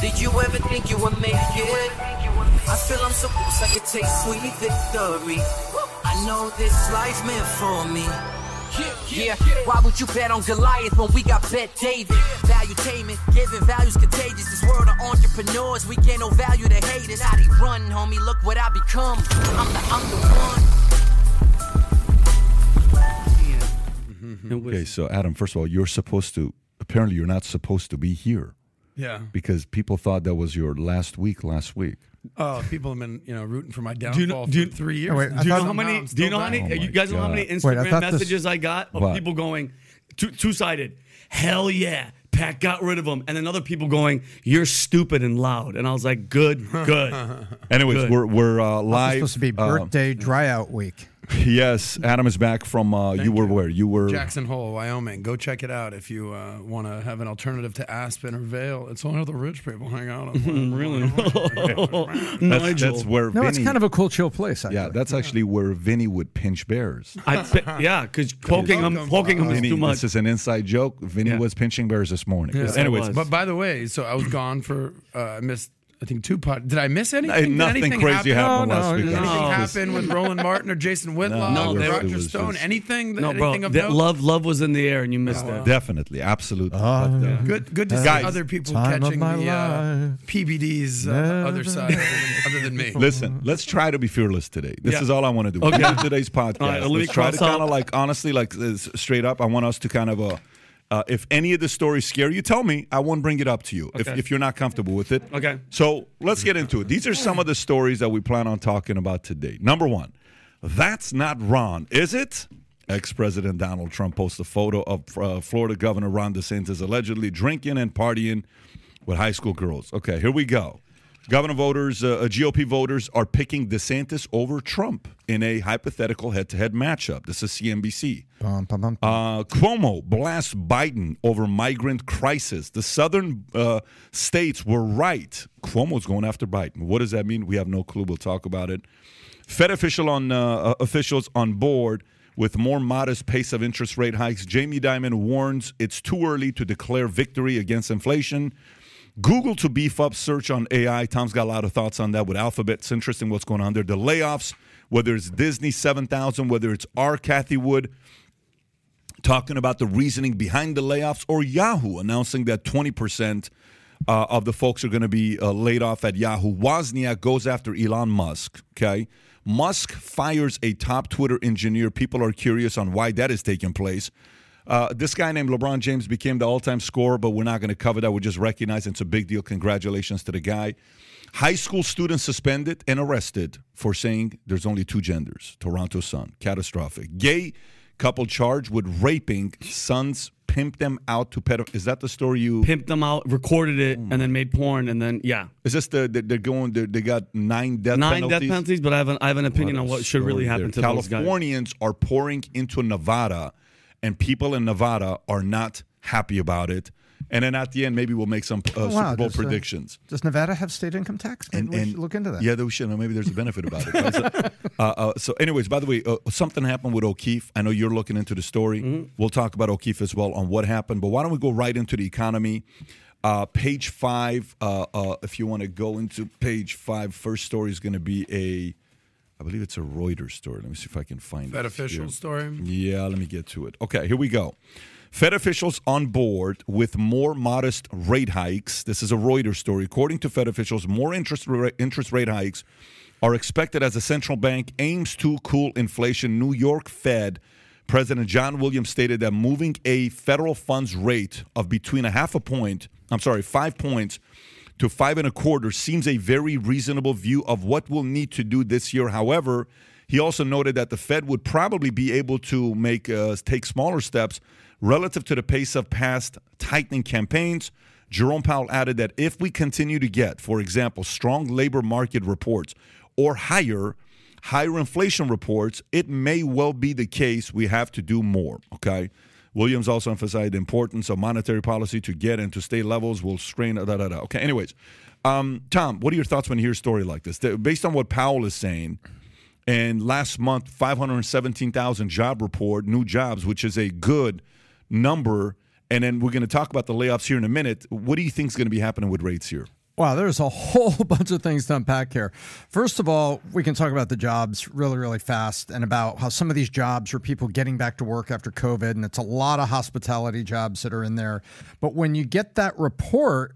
Did you ever think you would make it? I feel I'm so close, I could taste sweet victory. I know this life meant for me. Yeah, why would you bet on Goliath when we got Bet David? Valuetainment, giving values contagious. This world of entrepreneurs, we get no value to haters. How they run, homie, look what I become. I'm the, I'm the one. Okay, so Adam, first of all, you're supposed to. Apparently, you're not supposed to be here Yeah. because people thought that was your last week last week. Oh, people have been you know rooting for my downfall Do you know- do you- for three years. Oh, wait, Do you know how many? Do you know how many? Oh you my guys know how many God. Wait, I Instagram this- messages I got of What? people going two sided. Hell yeah, Pat got rid of him, and then other people going, "You're stupid and loud." And I was like, "Good, good." Anyways, Good. we're we're uh, It's live. supposed to be uh, birthday dry out week. yes, Adam is back from. Uh, you were where? You were. Jackson Hole, Wyoming. Go check it out if you uh, want to have an alternative to Aspen or Vail. It's only the rich people hang out. on really, That's, Nigel. that's where. No, it's kind of a cool, chill place. Actually. Yeah, that's actually where Vinny would pinch bears. I, yeah, because poking him, Welcome. poking him is too much. this is an inside joke. Vinny Yeah. was pinching bears this morning. Yes, Anyways, But by the way, so I was gone for uh, I missed I think two pod. Did I miss anything? Hey, Did nothing anything crazy happen? happened No, last no, week. no. Did anything No. happen with Roland Martin or Jason Whitlock No, or Roger Stone? just- anything? no, anything bro, of that note? love, love was in the air, and you missed it. Definitely, absolutely. But, uh, yeah. Good, good to see Guys, other people catching the uh. PBD's uh, other side other than, me. Listen, let's try to be fearless today. This Yeah. is all I want to do. Okay. Today's podcast, All right, let me let's try to kind of like honestly, like uh, straight up. I want us to kind of uh, uh, if any of the stories scare you, tell me. I won't bring it up to you if, if you're not comfortable with it. Okay. So let's get into it. These are some of the stories that we plan on talking about today. Number one, that's not Ron, is it? Ex President Donald Trump posts a photo of uh, Florida Governor Ron DeSantis allegedly drinking and partying with high school girls. Okay, here we go. Governor voters, uh, GOP voters are picking DeSantis over Trump in a hypothetical head to head matchup. This is CNBC. Bum, bum, bum. Uh, Cuomo blasts Biden over migrant crisis. The southern uh, states were right. Cuomo's going after Biden. What does that mean? We have no clue. We'll talk about it. Fed official on uh, officials on board with more modest pace of interest rate hikes. Jamie Dimon warns it's too early to declare victory against inflation. Google to beef up search on AI. Tom's got a lot of thoughts on that with Alphabet. It's interesting what's going on there. The layoffs, whether it's Disney 7000, whether it's R. Cathie Wood talking about the reasoning behind the layoffs, or Yahoo announcing that 20% uh, of the folks are going to be uh, laid off at Yahoo. Wozniak goes after Elon Musk, okay? Musk fires a top Twitter engineer. People are curious on why that is taking place. Uh, this guy named LeBron James became the all time scorer, but we're not going to cover that. We're just recognizing it's a big deal. Congratulations to the guy. High school students suspended and arrested for saying there's only two genders. Toronto Sun. Catastrophic. Gay couple charged with raping sons, pimped them out to pedo. Is that the story you. Pimped them out, recorded it, and then made porn, and then yeah, Is this the. They're going. They're, they got nine death nine penalties? death penalties. But I have an I have an opinion on what should really happen there. to those guys. Californians are pouring into Nevada, and people in Nevada are not happy about it. And then at the end, maybe we'll make some uh, wow, Super Bowl does, uh, predictions. Does Nevada have state income tax? Maybe we should look into that. Yeah, we should. Maybe there's a benefit about it. right? So, uh, uh, so, anyways, by the way, uh, something happened with O'Keefe. I know you're looking into the story. Mm-hmm. We'll talk about O'Keefe as well on what happened. But why don't we go right into the economy? Uh, page five. Uh, uh, if you want to go into page five, first story is going to be a. I believe it's a Reuters story. Let me see if I can find That it. Fed official here. story. Yeah, let me get to it. Okay, here we go. Fed officials on board with more modest rate hikes. This is a Reuters story. According to Fed officials, more interest ra- interest rate hikes are expected as the central bank aims to cool inflation. New York Fed President John Williams stated that moving a federal funds rate of between a half a point, I'm sorry, five points to five and a quarter seems a very reasonable view of what we'll need to do this year. However, he also noted that the Fed would probably be able to make uh, take smaller steps relative to the pace of past tightening campaigns. Jerome Powell added that if we continue to get, for example, strong labor market reports or higher higher inflation reports, it may well be the case we have to do more. Okay. Williams also emphasized the importance of monetary policy to get into state levels will strain. Da, da, da. Okay. Anyways, um, Tom, what are your thoughts when you hear a story like this? Based on what Powell is saying, and last month, 517,000 job report, new jobs, which is a good number. And then we're going to talk about the layoffs here in a minute. What do you think is going to be happening with rates here? Wow, there's a whole bunch of things to unpack here. First of all, we can talk about the jobs really, really fast and about how some of these jobs are people getting back to work after COVID, and it's a lot of hospitality jobs that are in there. But when you get that report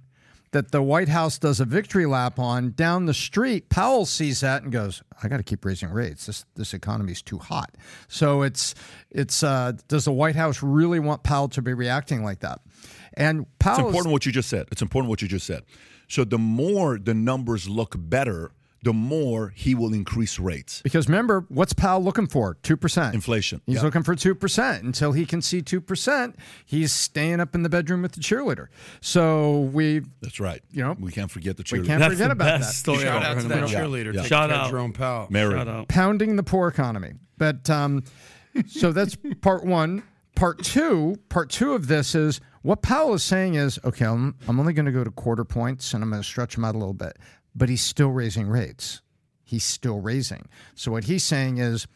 that the White House does a victory lap on down the street, Powell sees that and goes, "I got to keep raising rates. This this economy is too hot." So it's it's uh, does the White House really want Powell to be reacting like that? And Powell It's important what you just said. It's important what you just said. So the more the numbers look better, the more he will increase rates. Because remember, what's Powell looking for? 2%. Inflation. He's Yeah. looking for 2%. Until he can see 2%, he's staying up in the bedroom with the cheerleader. So we That's right. You know, we can't forget the cheerleader. we can't That's forget the about best that. story Shout out to that in my life. cheerleader. Yeah. Take Shout out. Jerome Powell. Mary. Shout out. pounding the poor economy. But um, so that's part one. Part two, part two of this is what Powell is saying is okay. I'm, I'm only going to go to quarter points and I'm going to stretch them out a little bit, but he's still raising rates. He's still raising. So what he's saying is,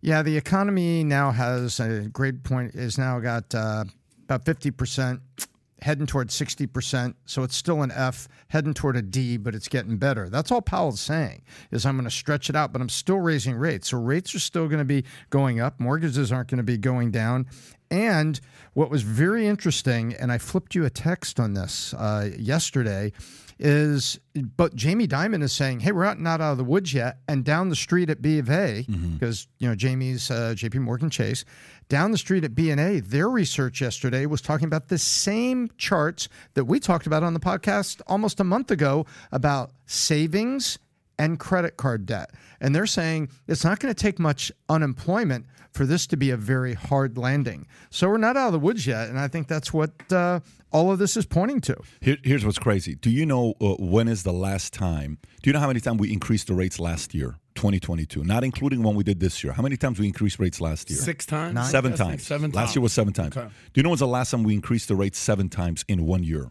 yeah, the economy now has a grade point is now got uh, about fifty percent heading toward 60%. So it's still an F, heading toward a D, but it's getting better. That's all Powell's saying is I'm going to stretch it out, but I'm still raising rates. So rates are still going to be going up. Mortgages aren't going to be going down. And what was very interesting, and I flipped you a text on this uh, yesterday, is but Jamie Dimon is saying, "Hey, we're not not out of the woods yet." And down the street at B of A, because you know Jamie's uh, J.P. Morgan Chase, down the street at B and A, their research yesterday was talking about the same charts that we talked about on the podcast almost a month ago about savings and credit card debt, and they're saying it's not going to take much unemployment for this to be a very hard landing. So we're not out of the woods yet, and I think that's what uh, all of this is pointing to. Here, here's what's crazy. Do you know uh, when is the last time? Do you know how many times we increased the rates last year, 2022? Not including one we did this year. How many times we increased rates last year? Six times? Seven Yes, like times. Seven Last year was seven times. Okay. Do you know when's the last time we increased the rates seven times in one year?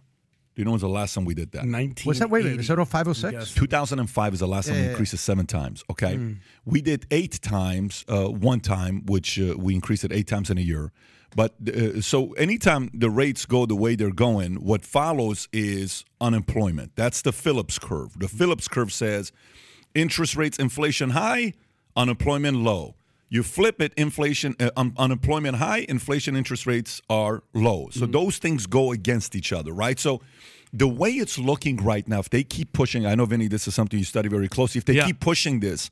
Do you know when's the last time we did that? 19. Was that wait, wait, was that 0506? 2005 is the last time we yeah, increased it seven times. Okay, Mm. we did eight times, uh, one time, which uh, we increased it eight times in a year. But uh, so anytime the rates go the way they're going, what follows is unemployment. That's the Phillips curve. The Phillips curve says interest rates, inflation high, unemployment low. You flip it, inflation, uh, un- unemployment high, inflation, interest rates are low. So those things go against each other, right? So the way it's looking right now, if they keep pushing, I know, Vinny, this is something you study very closely. If they Yeah. keep pushing this,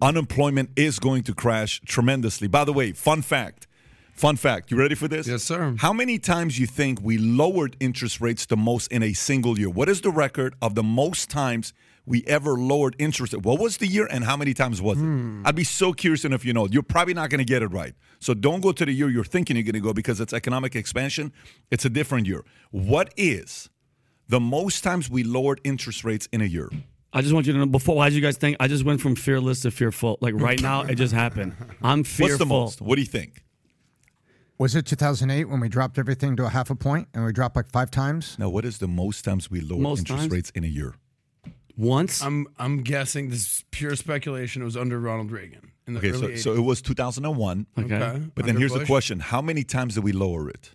unemployment is going to crash tremendously. By the way, fun fact. Fun fact. You ready for this? Yes, sir. How many times you think we lowered interest rates the most in a single year? What is the record of the most times we ever lowered interest? What was the year and how many times was it? Hmm. I'd be so curious to know if you know. You're probably not going to get it right. So don't go to the year you're thinking you're going to go because it's economic expansion. It's a different year. What is the most times we lowered interest rates in a year? I just want you to know before. Why did you guys think I just went from fearless to fearful? Like right now, it just happened. I'm fearful. What's the most? What do you think? Was it 2008 when we dropped everything to a half a point and we dropped like five times? Now, what is the most times we lowered Most interest times? rates in a year? Once. I'm I'm guessing this is pure speculation. It was under Ronald Reagan in the Okay, so, early so it was 2001. okay. Okay. But then Under here's the question: How many times did we lower it?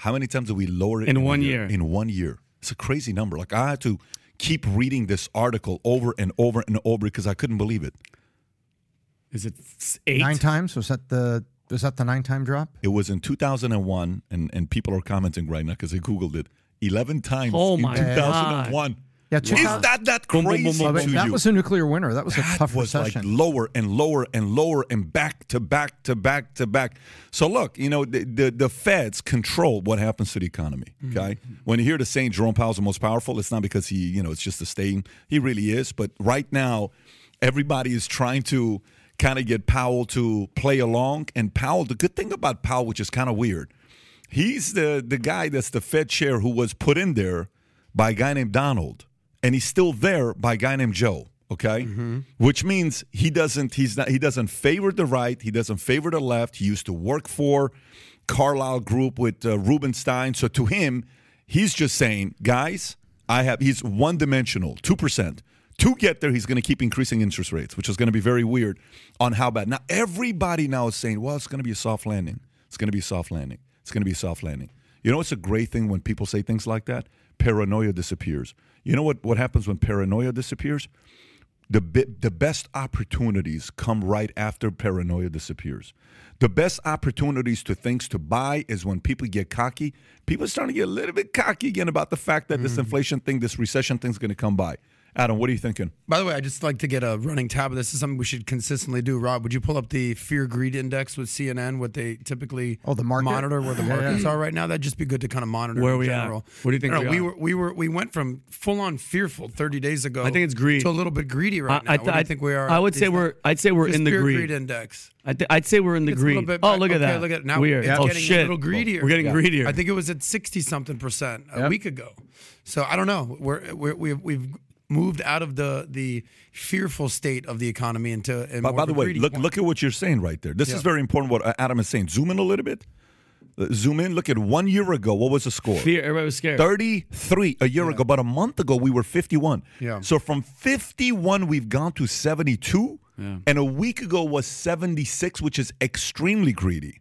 How many times did we lower it In a one year. In one year, it's a crazy number. Like I had to keep reading this article over and over and over because I couldn't believe it. Is it eight? Nine times? Was that the was that the nine time drop? It was in 2001, and and people are commenting right now because they googled it. 11 times Oh in my 2001. Yeah, Is 2000 that that Boom, boom, crazy boom, boom, Well, to that you? was a nuclear winter. That was a that tough was recession. like lower and lower and lower and back to back to back to back. So look, you know the the, the Feds control what happens to the economy. Mm-hmm. Okay, when you hear the saying Jerome Powell's the most powerful, it's not because he you know it's just a saying. He really is. But right now, everybody is trying to kind of get Powell to play along. And Powell, the good thing about Powell, which is kind of weird, he's the the guy that's the Fed chair who was put in there by a guy named Donald, and he's still there by a guy named Joe. Okay, which means he doesn't he's not he doesn't favor the right, he doesn't favor the left. He used to work for Carlyle Group with uh, Rubenstein, so to him, he's just saying, guys, I have he's one dimensional, two percent. To get there, he's going to keep increasing interest rates, which is going to be very weird on how bad. Now, everybody now is saying, well, it's going to be a soft landing. It's going to be a soft landing. It's going to be a soft landing. You know, it's a great thing when people say things like that. Paranoia disappears. You know what? What happens when paranoia disappears? The the best opportunities come right after paranoia disappears. The best opportunities to things to buy is when people get cocky. People are starting to get a little bit cocky again about the fact that this mm-hmm. inflation thing, this recession thing is going to come by. Adam, what are you thinking? By the way, I just like to get a running tab of this. This is something we should consistently do. Rob, would you pull up the fear greed index with CNN? What they typically Oh, the market? monitor where the markets yeah. are right now. That'd just be good to kind of monitor Where in we at? What do you think I know, we we are? were we were we went from full on fearful 30 days ago. I think it's greed. to a little bit greedy right now. I, what do you I think we are? I would these say we're. I'd say we're in the fear greed. greed index. I th- I'd say we're in the It's a little greed. bit oh, look at okay, that. Look at now. Weird. It's Oh getting shit. a little greedier. We're getting greedier. I think it was at 60 something percent a Yep. week ago. So I don't know. We're, we're we've we've moved out of the the fearful state of the economy into and By, more by the way, look point. look at what you're saying right there. This Yeah. is very important. What uh, Adam is saying. Zoom in a little bit. Uh, Zoom in. Look at one year ago. What was the score? Fear. Everybody was scared. 33 a year ago, About a month ago we were 51. Yeah. So from 51 we've gone to 72, Yeah. and a week ago was 76, which is extremely greedy.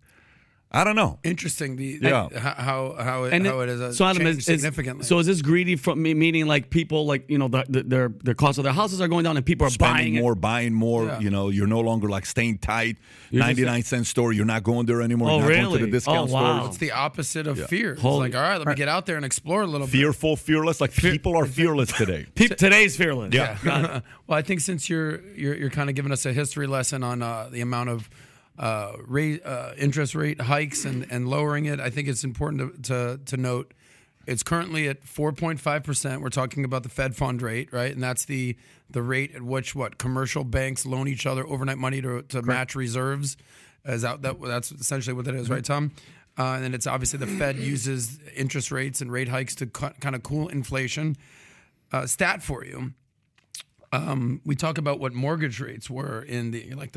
I don't know. Interesting. The Yeah. how how how it, And how it- it is uh, so Adam, changed is, is- significantly. so is this greedy from me meaning like people like you know the, the, their their cost of their houses are going down and people are Spending buying it? more, buying more. Yeah. You know, you're no longer like staying tight. You're just- 99 cent store. You're not going there anymore. Oh, You're not going to really? the discount Oh, wow. stores. it's the opposite of fear. It's Holy- like all right, let me get out there and explore a little bit. Fearful, fearless. Like people are fearless today. Pe- today's fearless. Yeah. well, I think since you're you're, you're kind of giving us a history lesson on uh, the amount of uh, rate, uh, interest rate hikes and, and lowering it, I think it's important to, to to note it's currently at 4.5 percent. We're talking about the Fed fund rate, right? And that's the the rate at which what commercial banks loan each other overnight money to, to match reserves. Is that, that that's essentially what that is, right, Tom? Uh, and then it's obviously the Fed uses interest rates and rate hikes to cu- kind of cool inflation. Uh, stat for you um, we talk about what mortgage rates were in the like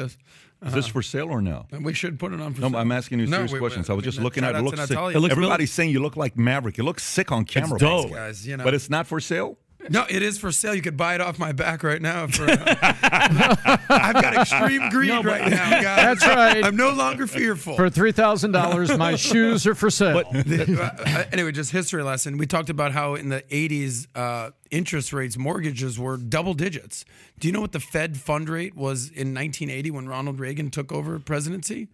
this. Is this uh-huh. for sale or no? And we should put it on for. No, sale. I'm asking you No, serious we- questions. I was just we- looking at it. looks sick. It looks Everybody's saying you look like Maverick. It looks sick on camera. dope. the way. guys, you know. But it's not for sale. No, it is for sale. You could buy it off my back right now. For I've got extreme greed No, right now, guys. That's right. I'm no longer fearful. For three thousand dollars, my shoes are for sale. Uh, anyway, just history lesson. We talked about how in the 80s, uh, interest rates, mortgages were double digits. Do you know what the Fed fund rate was in 1980 when Ronald Reagan took over presidency?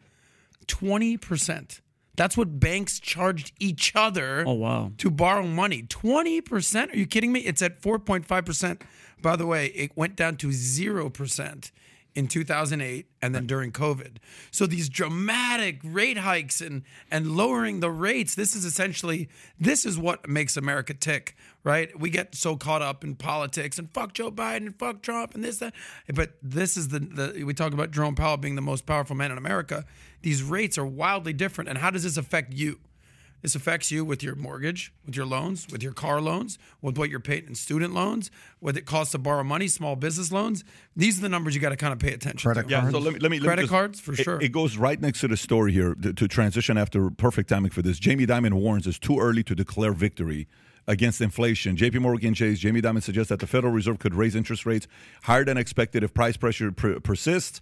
20%. That's what banks charged each other Oh, wow. to borrow money. 20%? Are you kidding me? It's at 4.5%. By the way, it went down to 0% in 2008 and then during COVID. So these dramatic rate hikes and and lowering the rates, this is essentially this is what makes America tick, right? We get so caught up in politics and fuck Joe Biden and fuck Trump and this that. But this is the the we talk about Jerome Powell being the most powerful man in America. These rates are wildly different and how does this affect you? This affects you with your mortgage, with your loans, with your car loans, with what you're paid in student loans, what it costs to borrow money, small business loans. These are the numbers you got to kind of pay attention Credit to. Yeah, so let me let me let me Credit just- cards, for it- sure. It, goes right next to the story here to, to transition after perfect timing for this. Jamie Dimon warns it's too early to declare victory against inflation. JP Morgan Chase, Jamie Dimon suggests that the Federal Reserve could raise interest rates higher than expected if price pressure per- persists.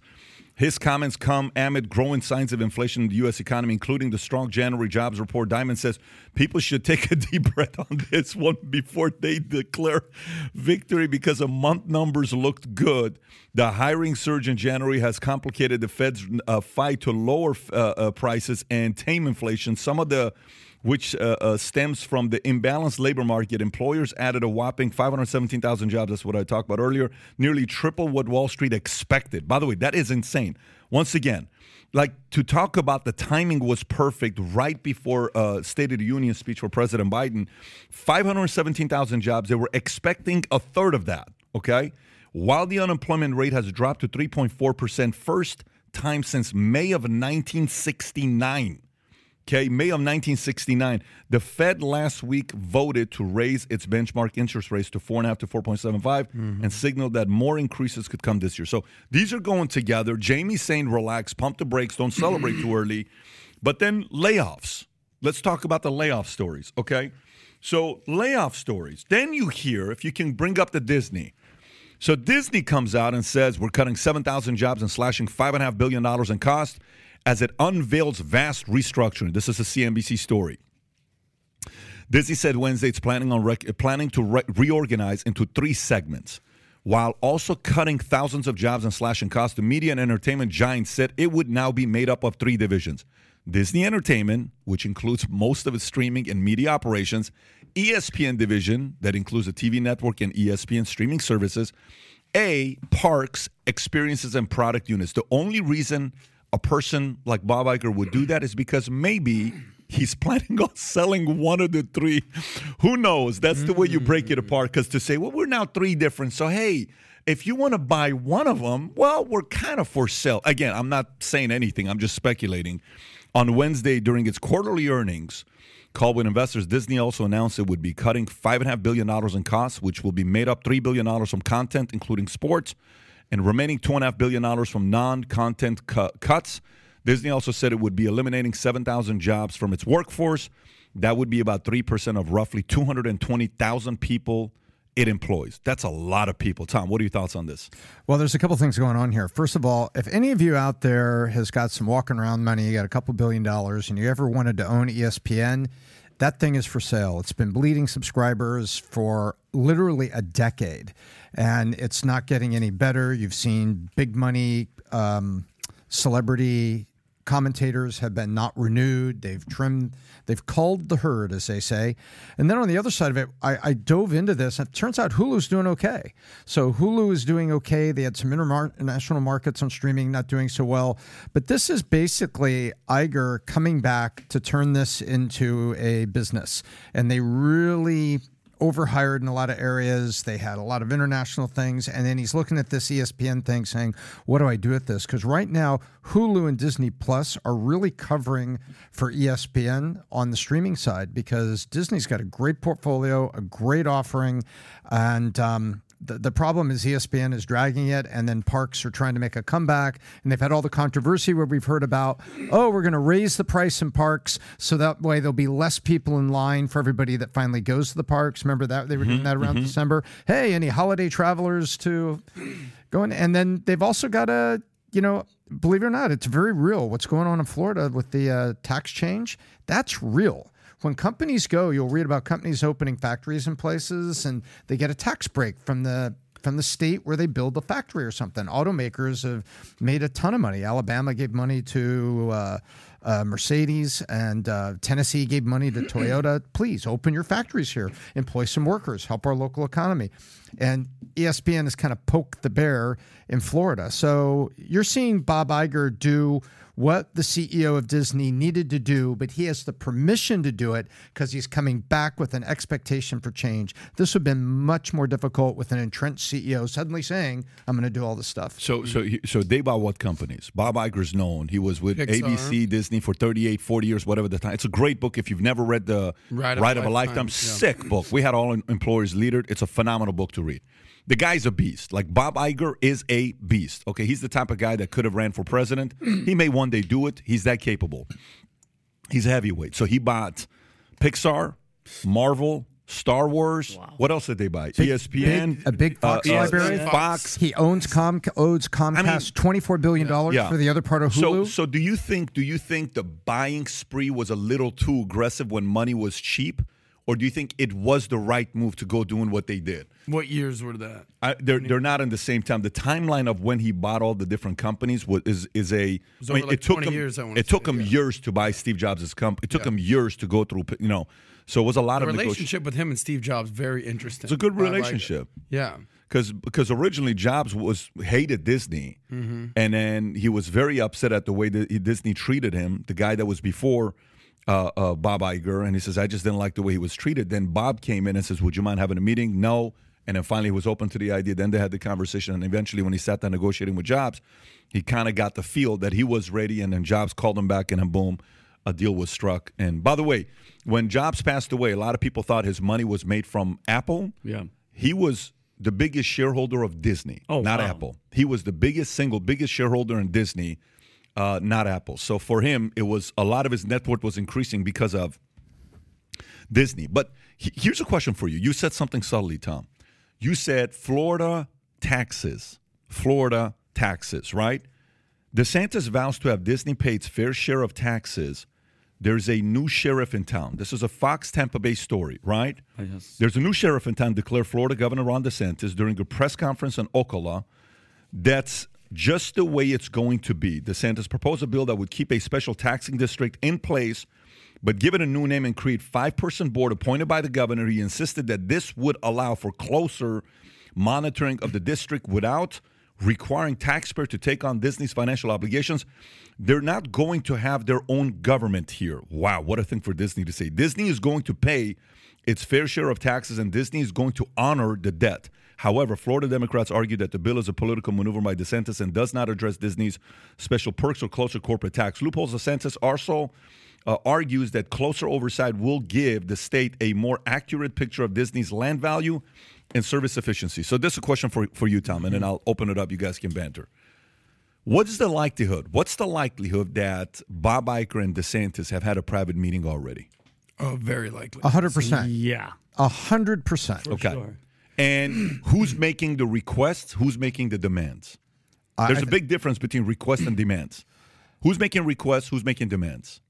His comments come amid growing signs of inflation in the U.S. economy, including the strong January jobs report. Dimon says people should take a deep breath on this one before they declare victory because the month numbers looked good. The hiring surge in January has complicated the Fed's uh, fight to lower uh, uh, prices and tame inflation. Some of the which uh, uh, stems from the imbalanced labor market. Employers added a whopping 517,000 jobs. That's what I talked about earlier. Nearly triple what Wall Street expected. By the way, that is insane. Once again, like to talk about the timing was perfect right before uh, State of the Union speech for President Biden. 517,000 jobs. They were expecting a third of that. Okay, while the unemployment rate has dropped to 3.4 percent, first time since May of 1969. Okay, May of 1969, the Fed last week voted to raise its benchmark interest rates to four and a half to 4.75, and mm-hmm. signaled that more increases could come this year. So these are going together. Jamie's saying, "Relax, pump the brakes, don't celebrate too early." But then layoffs. Let's talk about the layoff stories. Okay, so layoff stories. Then you hear, if you can bring up the Disney. So Disney comes out and says we're cutting 7,000 jobs and slashing $5.5 billion in cost. As it unveils vast restructuring. This is a CNBC story. Disney said Wednesday it's planning on rec- planning to re- reorganize into three segments. While also cutting thousands of jobs and slashing costs, the media and entertainment giant said it would now be made up of three divisions Disney Entertainment, which includes most of its streaming and media operations, ESPN division, that includes the TV network and ESPN streaming services, A, parks, experiences, and product units. The only reason a person like Bob Iger would do that is because maybe he's planning on selling one of the three. Who knows? That's the way you break it apart. Because to say, well, we're now three different. So, hey, if you want to buy one of them, well, we're kind of for sale. Again, I'm not saying anything, I'm just speculating. On Wednesday, during its quarterly earnings call with investors, Disney also announced it would be cutting $5.5 billion in costs, which will be made up $3 billion from content, including sports, and remaining $2.5 billion from non content cu- cuts. Disney also said it would be eliminating 7,000 jobs from its workforce. That would be about 3% of roughly 220,000 people it employs. That's a lot of people. Tom, what are your thoughts on this? Well, there's a couple things going on here. First of all, if any of you out there has got some walking around money, you got a couple billion dollars, and you ever wanted to own ESPN, that thing is for sale. It's been bleeding subscribers for literally a decade, and it's not getting any better. You've seen big money um, celebrity commentators have been not renewed. They've trimmed, they've culled the herd, as they say. And then on the other side of it, I, I dove into this, and it turns out Hulu's doing okay. So Hulu is doing okay. They had some international markets on streaming not doing so well. But this is basically Iger coming back to turn this into a business. And they really overhired in a lot of areas. They had a lot of international things. And then he's looking at this ESPN thing saying, what do I do with this? Because right now, Hulu and Disney Plus are really covering for ESPN on the streaming side because Disney's got a great portfolio, a great offering. And, um, the, the problem is ESPN is dragging it, and then parks are trying to make a comeback. And they've had all the controversy where we've heard about, oh, we're going to raise the price in parks so that way there'll be less people in line for everybody that finally goes to the parks. Remember that they were doing that around December. Hey, any holiday travelers to go in? And then they've also got a, you know, believe it or not, it's very real. What's going on in Florida with the uh, tax change? That's real when companies go, you'll read about companies opening factories in places and they get a tax break from the from the state where they build the factory or something. Automakers have made a ton of money. Alabama gave money to uh, uh, Mercedes, and uh, Tennessee gave money to Toyota. Please open your factories here, employ some workers, help our local economy. And ESPN has kind of poked the bear in Florida. So you're seeing Bob Iger do what the CEO of Disney needed to do, but he has the permission to do it because he's coming back with an expectation for change. This would have been much more difficult with an entrenched CEO suddenly saying, I'm going to do all this stuff. So, so, he- so they bought what companies? Bob Iger's known. He was with Pixar. ABC, Disney for 38, 40 years, whatever the time. It's a great book. If you've never read the Ride Ride, of of a a Lifetime, Lifetime, yeah. sick book. We had all em- employers lead. It's a phenomenal book to read. The guy's a beast. Like Bob Iger is a beast. Okay, he's the type of guy that could have ran for president. he may one day do it. He's that capable. He's a heavyweight. So he bought Pixar, Marvel, Star Wars. What else did they buy? E ESPN, big- a big Fox uh, library? Fox. He owns Com owes Comcast $24 billion Yeah. for the other part of So, Hulu. so do you think do you think the buying spree was a little too aggressive when money was cheap, or do you think it was the right move to go doing what they did? What years were that? I, they're they're not in the same time. The timeline of when he bought all the different companies was is is a. was I mean, like it took him years, it took say, him yeah. years to buy Steve Jobs' company. It took him years to go through. You know, so it was a lot The of relationship with him and Steve Jobs very interesting. It's a good I like relationship. Yeah. because because originally Jobs was hated Disney, Mm-hmm. and then he was very upset at the way that Disney treated him. The guy that was before uh, uh, Bob Iger, and he says, "I just didn't like the way he was treated." Then Bob came in and says, "Would you mind having a meeting?" No, and then finally he was open to the idea. Then they had the conversation, and eventually, when he sat down negotiating with Jobs, he kind of got the feel that he was ready, and then Jobs called him back, and then boom. A deal was struck. And by the way, when Jobs passed away, a lot of people thought his money was made from Apple. Yeah. He was the biggest shareholder of Disney, Oh, not wow. Apple. He was the biggest single biggest shareholder in Disney, uh, not Apple. So for him, it was a lot of his net worth was increasing because of Disney. But he- here's a question for you. You said something subtly, Tom. You said Florida taxes, Florida taxes, right? DeSantis vows to have Disney pay its fair share of taxes. There's a new sheriff in town. This is a Fox Tampa Bay story, right? yes. There's a new sheriff in town, declared Florida Governor Ron DeSantis during a press conference in Ocala. That's just the way it's going to be. DeSantis proposed a bill that would keep a special taxing district in place, but give it a new name and create five-person board appointed by the governor. He insisted that this would allow for closer monitoring of the district without requiring taxpayers to take on Disney's financial obligations. They're not going to have their own government here. Wow, what a thing for Disney to say. Disney is going to pay its fair share of taxes, and Disney is going to honor the debt. However, Florida Democrats argue that the bill is a political maneuver by DeSantis and does not address Disney's special perks or closer corporate tax loopholes. DeSantis also uh, argues that closer oversight will give the state a more accurate picture of Disney's land value and service efficiency. So, this is a question for, for you, Tom, and then I'll open it up. You guys can banter. What's the likelihood? What's the likelihood that Bob Iger and DeSantis have had a private meeting already? Oh, very likely. A hundred percent. Yeah. A hundred percent. Okay. sure. And who's making the requests? Who's making the demands? There's a big difference between requests and demands. Who's making requests? Who's making demands?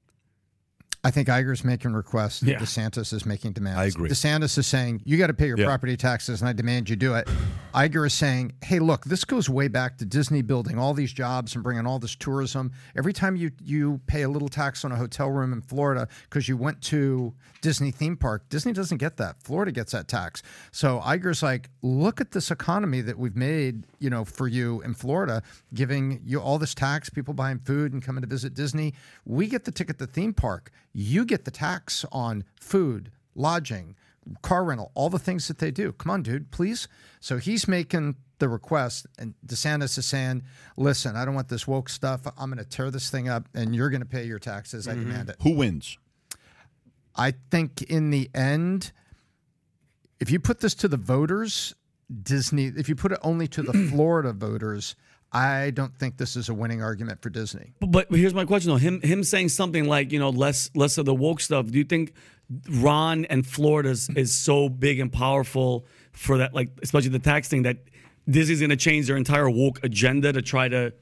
I think Iger's making requests. Yeah. DeSantis is making demands. I agree. DeSantis is saying, you got to pay your Yeah. property taxes and I demand you do it. Iger is saying, hey, look, this goes way back to Disney building all these jobs and bringing all this tourism. Every time you, you pay a little tax on a hotel room in Florida because you went to Disney theme park, Disney doesn't get that. Florida gets that tax. So Iger's like, look at this economy that we've made, you know, for you in Florida, giving you all this tax, people buying food and coming to visit Disney. We get the ticket to the theme park. You get the tax on food, lodging, car rental, all the things that they do. Come on, dude, please. So he's making the request, and DeSantis is saying, listen, I don't want this woke stuff. I'm going to tear this thing up, and you're going to pay your taxes. I mm-hmm. demand it. Who wins? I think in the end, if you put this to the voters, Disney, if you put it only to the Florida voters, I don't think this is a winning argument for Disney. But, but here's my question though. Him him saying something like, you know, less less of the woke stuff. Do you think Ron and Florida's is so big and powerful for that, like especially the tax thing, that Disney's gonna change their entire woke agenda to try to,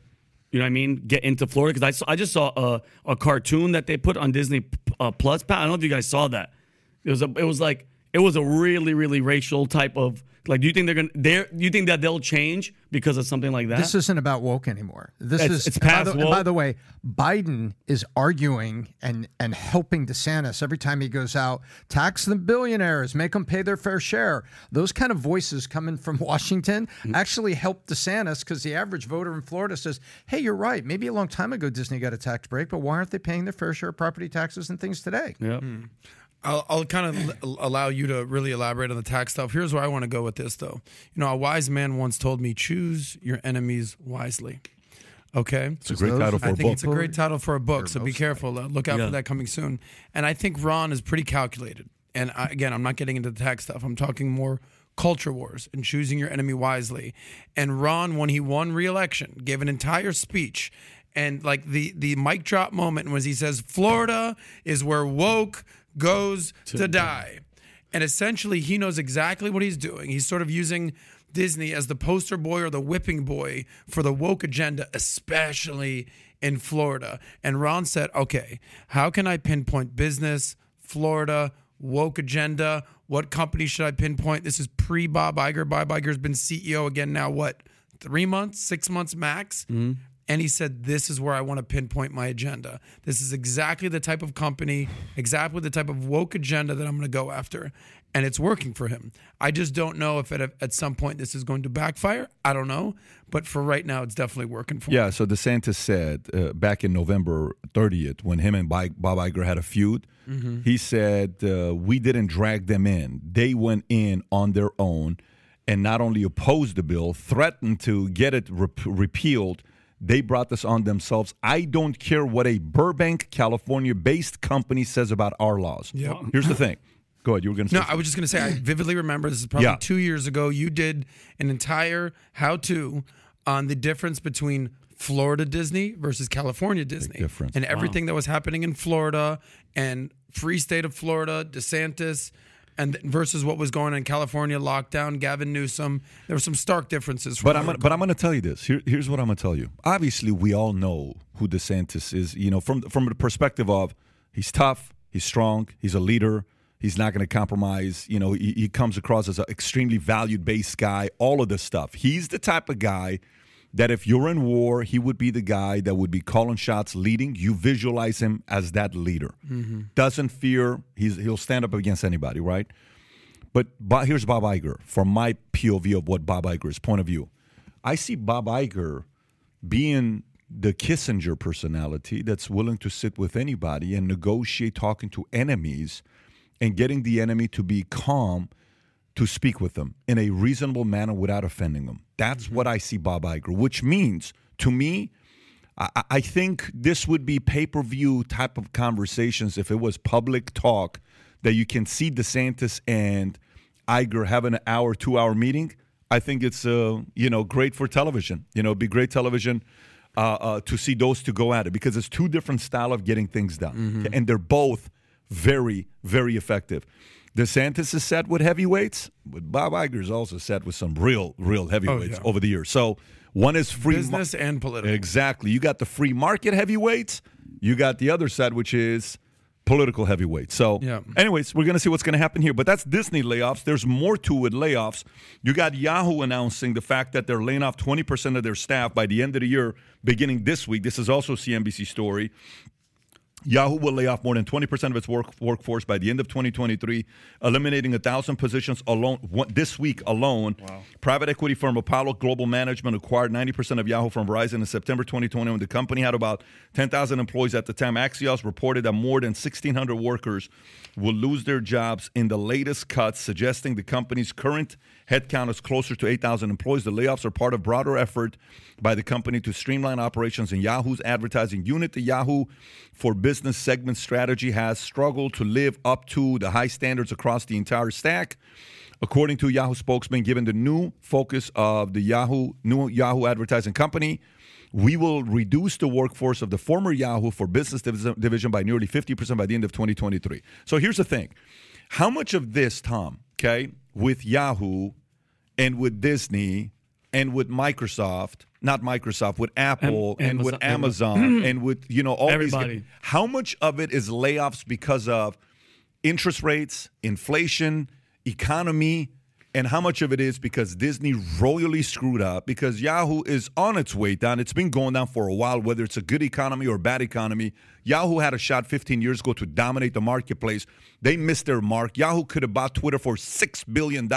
you know what I mean, get into Florida? Because I, saw- I just saw a, a cartoon that they put on Disney uh, Plus. I don't know if you guys saw that. It was a, it was like it was a really really racial type of like. Do you think they're gonna? They you think that they'll change because of something like that? This isn't about woke anymore. This It's- is it's and by past the, and by the way, Biden is arguing and and helping DeSantis every time he goes out. Tax the billionaires, make them pay their fair share. Those kind of voices coming from Washington Mm-hmm. actually help DeSantis because the average voter in Florida says, "Hey, you're right. Maybe a long time ago Disney got a tax break, but why aren't they paying their fair share of property taxes and things today?" yeah. I'll, I'll kind of l- allow you to really elaborate on the tax stuff. Here's where I want to go with this, though. You know, a wise man once told me, "Choose your enemies wisely." Okay, It's a great title for I a think it's a great title for a book, so be careful. Uh, look out Yeah. for that coming soon. And I think Ron is pretty calculated. And I, again, I'm not getting into the tax stuff. I'm talking more culture wars and choosing your enemy wisely. And Ron, when he won re-election, gave an entire speech. And like the the mic drop moment was he says, Florida is where woke goes to, die. And essentially, he knows exactly what he's doing. He's sort of using Disney as the poster boy or the whipping boy for the woke agenda, especially in Florida. And Ron said, okay, how can I pinpoint business, Florida, woke agenda? What company should I pinpoint? This is pre Bob Iger. Bob Iger's been CEO again now, what, three months, six months max? Mm-hmm. And he said, This is where I want to pinpoint my agenda. This is exactly the type of company, exactly the type of woke agenda that I'm going to go after. And it's working for him. I just don't know if at, at some point this is going to backfire. I don't know. But for right now, it's definitely working for him. Yeah, so DeSantis said uh, back in November 30th, when him and Bob Iger had a feud, he said, uh, We didn't drag them in. They went in on their own and not only opposed the bill, threatened to get it rep- repealed. They brought this on themselves. I don't care what a Burbank, California based company says about our laws. Yep. Here's the thing. Go ahead. You were going to say No, I was just going to say, I vividly remember this is probably Yeah. two years ago. You did an entire how to on the difference between Florida Disney versus California Disney. difference. And everything that was happening in Florida and free state of Florida, DeSantis. And versus what was going on in California lockdown, Gavin Newsom. There were some stark differences. But I'm gonna, but I'm going to tell you this. Here, here's what I'm going to tell you. Obviously, we all know who DeSantis is. You know, from from the perspective of he's tough, he's strong, he's a leader. He's not going to compromise. You know, he, he comes across as an extremely valued based guy. All of this stuff. He's the type of guy that if you're in war, he would be the guy that would be calling shots, leading. You visualize him as that leader. Mm-hmm. Doesn't fear. He's he'll stand up against anybody, right? But Bo- here's Bob Iger from my POV of what Bob Iger's point of view. I see Bob Iger being the Kissinger personality that's willing to sit with anybody and negotiate talking to enemies and getting the enemy to be calm to speak with them in a reasonable manner without offending them. That's what I see Bob Iger, which means to me, I, I think this would be pay per view type of conversations if it was public talk that you can see DeSantis and Iger having an hour, two hour meeting. I think it's uh, you know great for television. You know, it'd be great television uh, uh, to see those two go at it because it's two different style of getting things done, and they're both very, very effective. DeSantis is set with heavyweights, but Bob Iger is also set with some real, real oh, heavyweights yeah. over the years. So one is free business and political. Exactly. You got the free market heavyweights. You got the other side, which is political heavyweights. So, Yeah. anyways, we're going to see what's going to happen here. But that's Disney layoffs. There's more to it layoffs. You got Yahoo announcing the fact that they're laying off 20% of their staff by the end of the year, beginning this week. This is also CNBC story. Yahoo will lay off more than 20% of its work, workforce by the end of 2023, eliminating 1,000 positions alone one, this week alone. Private equity firm Apollo Global Management acquired 90% of Yahoo from Verizon in September 2020 when the company had about 10,000 employees at the time. Axios reported that more than 1,600 workers will lose their jobs in the latest cuts, suggesting the company's current headcount is closer to 8,000 employees. The layoffs are part of broader effort by the company to streamline operations in Yahoo's advertising unit. The Yahoo for Business segment strategy has struggled to live up to the high standards across the entire stack. According to Yahoo spokesman, given the new focus of the Yahoo new Yahoo advertising company, we will reduce the workforce of the former Yahoo for Business division by nearly 50% by the end of 2023. So here's the thing. How much of this, Tom, okay, with Yahoo and with Disney and with Microsoft, not Microsoft, with Apple Am- and with Amazon- Amazon and with, you know, all Everybody. these how much of it is layoffs because of interest rates, inflation, economy, and how much of it is because Disney royally screwed up because Yahoo is on its way down. It's been going down for a while, whether it's a good economy or a bad economy. Yahoo had a shot 15 years ago to dominate the marketplace. They missed their mark. Yahoo could have bought Twitter for $6 billion.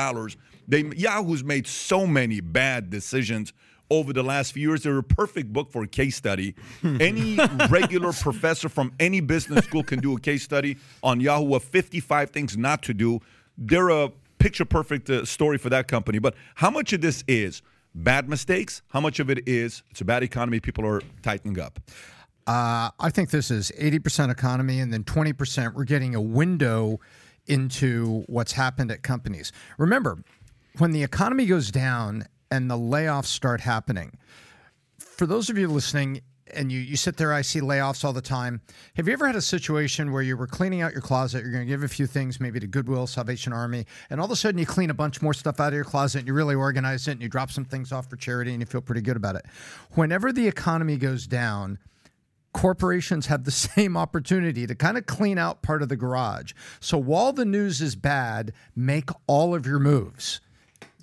They, Yahoo's made so many bad decisions over the last few years. They're a perfect book for a case study. Any regular professor from any business school can do a case study on Yahoo of 55 things not to do. They're a picture perfect uh, story for that company. But how much of this is bad mistakes? How much of it is it's a bad economy? People are tightening up. Uh, I think this is 80% economy, and then 20% we're getting a window into what's happened at companies. Remember, when the economy goes down and the layoffs start happening, for those of you listening, and you, you sit there, I see layoffs all the time. Have you ever had a situation where you were cleaning out your closet? You're going to give a few things, maybe to Goodwill, Salvation Army, and all of a sudden you clean a bunch more stuff out of your closet and you really organize it and you drop some things off for charity and you feel pretty good about it. Whenever the economy goes down, corporations have the same opportunity to kind of clean out part of the garage. So while the news is bad, make all of your moves.